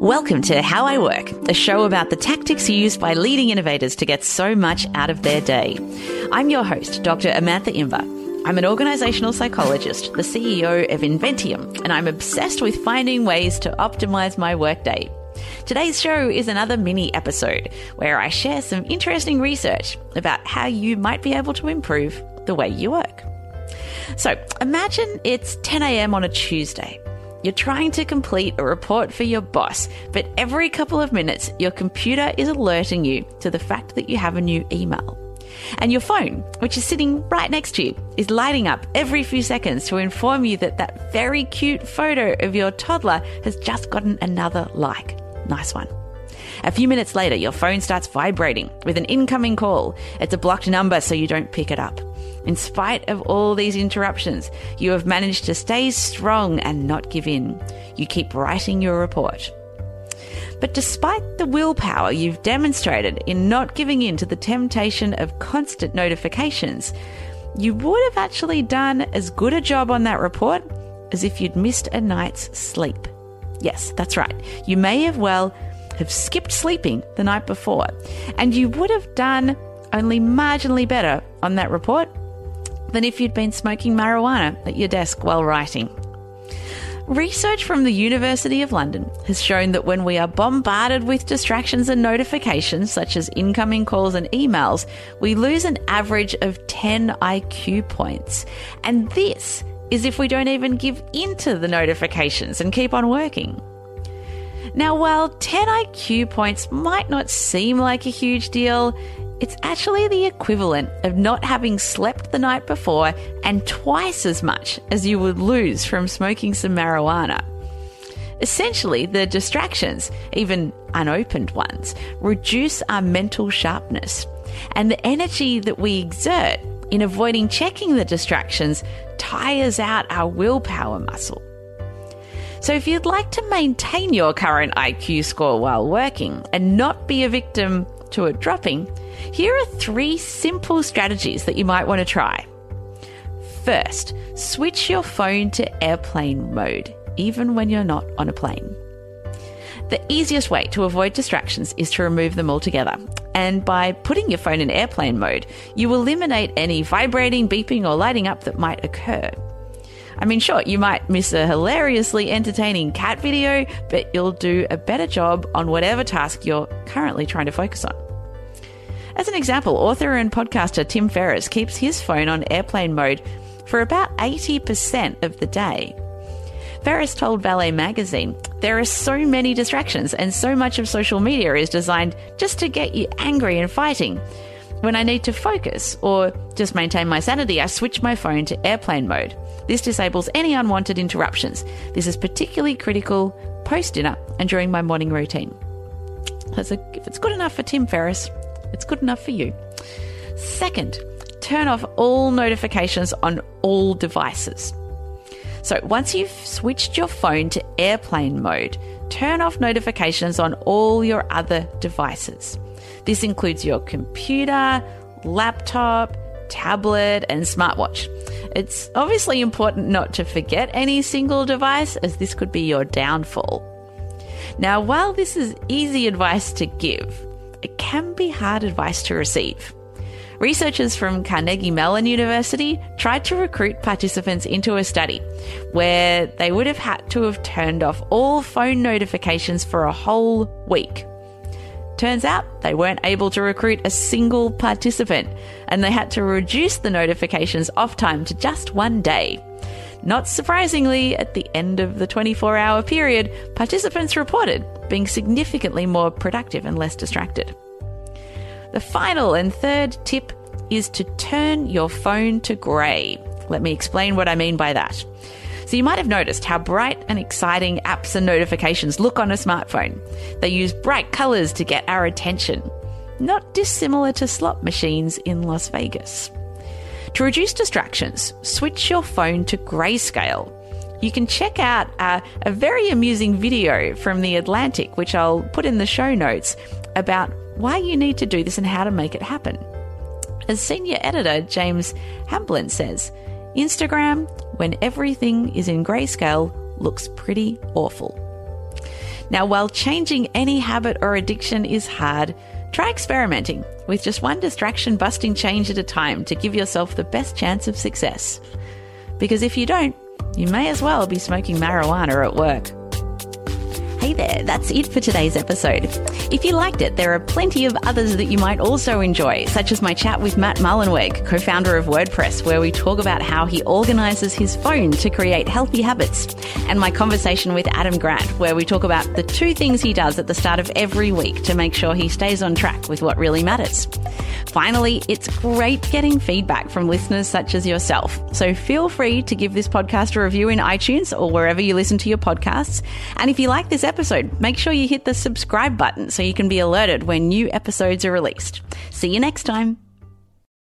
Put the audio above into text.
Welcome to How I Work, a show about the tactics used by leading innovators to get so much out of their day. I'm your host, Dr. Amantha Imber. I'm an organizational psychologist, the CEO of Inventium, and I'm obsessed with finding ways to optimize my workday. Today's show is another mini episode where I share some interesting research about how you might be able to improve the way you work. So imagine it's 10 a.m. on a Tuesday. You're trying to complete a report for your boss, but every couple of minutes, your computer is alerting you to the fact that you have a new email. And your phone, which is sitting right next to you, is lighting up every few seconds to inform you that that very cute photo of your toddler has just gotten another like. Nice one. A few minutes later, your phone starts vibrating with an incoming call. It's a blocked number, so you don't pick it up. In spite of all these interruptions, you have managed to stay strong and not give in. You keep writing your report. But despite the willpower you've demonstrated in not giving in to the temptation of constant notifications, you would have actually done as good a job on that report as if you'd missed a night's sleep. Yes, that's right. You may have well have skipped sleeping the night before, and you would have done only marginally better on that report than if you'd been smoking marijuana at your desk while writing. Research from the University of London has shown that when we are bombarded with distractions and notifications, such as incoming calls and emails, we lose an average of 10 IQ points. And this is if we don't even give into the notifications and keep on working. Now, while 10 IQ points might not seem like a huge deal, it's actually the equivalent of not having slept the night before and twice as much as you would lose from smoking some marijuana. Essentially, the distractions, even unopened ones, reduce our mental sharpness. And the energy that we exert in avoiding checking the distractions tires out our willpower muscle. So, if you'd like to maintain your current IQ score while working and not be a victim to a dropping, here are three simple strategies that you might want to try. First, switch your phone to airplane mode, even when you're not on a plane. The easiest way to avoid distractions is to remove them altogether. And by putting your phone in airplane mode, you eliminate any vibrating, beeping, or lighting up that might occur. I mean, sure, you might miss a hilariously entertaining cat video, but you'll do a better job on whatever task you're currently trying to focus on. As an example, author and podcaster Tim Ferriss keeps his phone on airplane mode for about 80% of the day. Ferriss told Ballet magazine, There are so many distractions, and so much of social media is designed just to get you angry and fighting. When I need to focus or just maintain my sanity, I switch my phone to airplane mode. This disables any unwanted interruptions. This is particularly critical post dinner and during my morning routine. So if it's good enough for Tim Ferriss, it's good enough for you. Second, turn off all notifications on all devices. So once you've switched your phone to airplane mode, turn off notifications on all your other devices. This includes your computer, laptop, tablet, and smartwatch. It's obviously important not to forget any single device, as this could be your downfall. Now, while this is easy advice to give, it can be hard advice to receive. Researchers from Carnegie Mellon University tried to recruit participants into a study where they would have had to have turned off all phone notifications for a whole week. Turns out they weren't able to recruit a single participant and they had to reduce the notifications off time to just one day. Not surprisingly, at the end of the 24 hour period, participants reported being significantly more productive and less distracted. The final and third tip is to turn your phone to grey. Let me explain what I mean by that. So, you might have noticed how bright and exciting apps and notifications look on a smartphone. They use bright colours to get our attention, not dissimilar to slot machines in Las Vegas. To reduce distractions, switch your phone to grayscale. You can check out a very amusing video from The Atlantic, which I'll put in the show notes, about why you need to do this and how to make it happen. As senior editor James Hamblin says, Instagram, when everything is in grayscale, looks pretty awful. Now, while changing any habit or addiction is hard, try experimenting with just one distraction busting change at a time to give yourself the best chance of success. Because if you don't, you may as well be smoking marijuana at work. Hey there, that's it for today's episode. If you liked it, there are plenty of others that you might also enjoy, such as my chat with Matt Mullenweg, co founder of WordPress, where we talk about how he organizes his phone to create healthy habits, and my conversation with Adam Grant, where we talk about the two things he does at the start of every week to make sure he stays on track with what really matters. Finally, it's great getting feedback from listeners such as yourself. So feel free to give this podcast a review in iTunes or wherever you listen to your podcasts. And if you like this episode, make sure you hit the subscribe button so you can be alerted when new episodes are released. See you next time.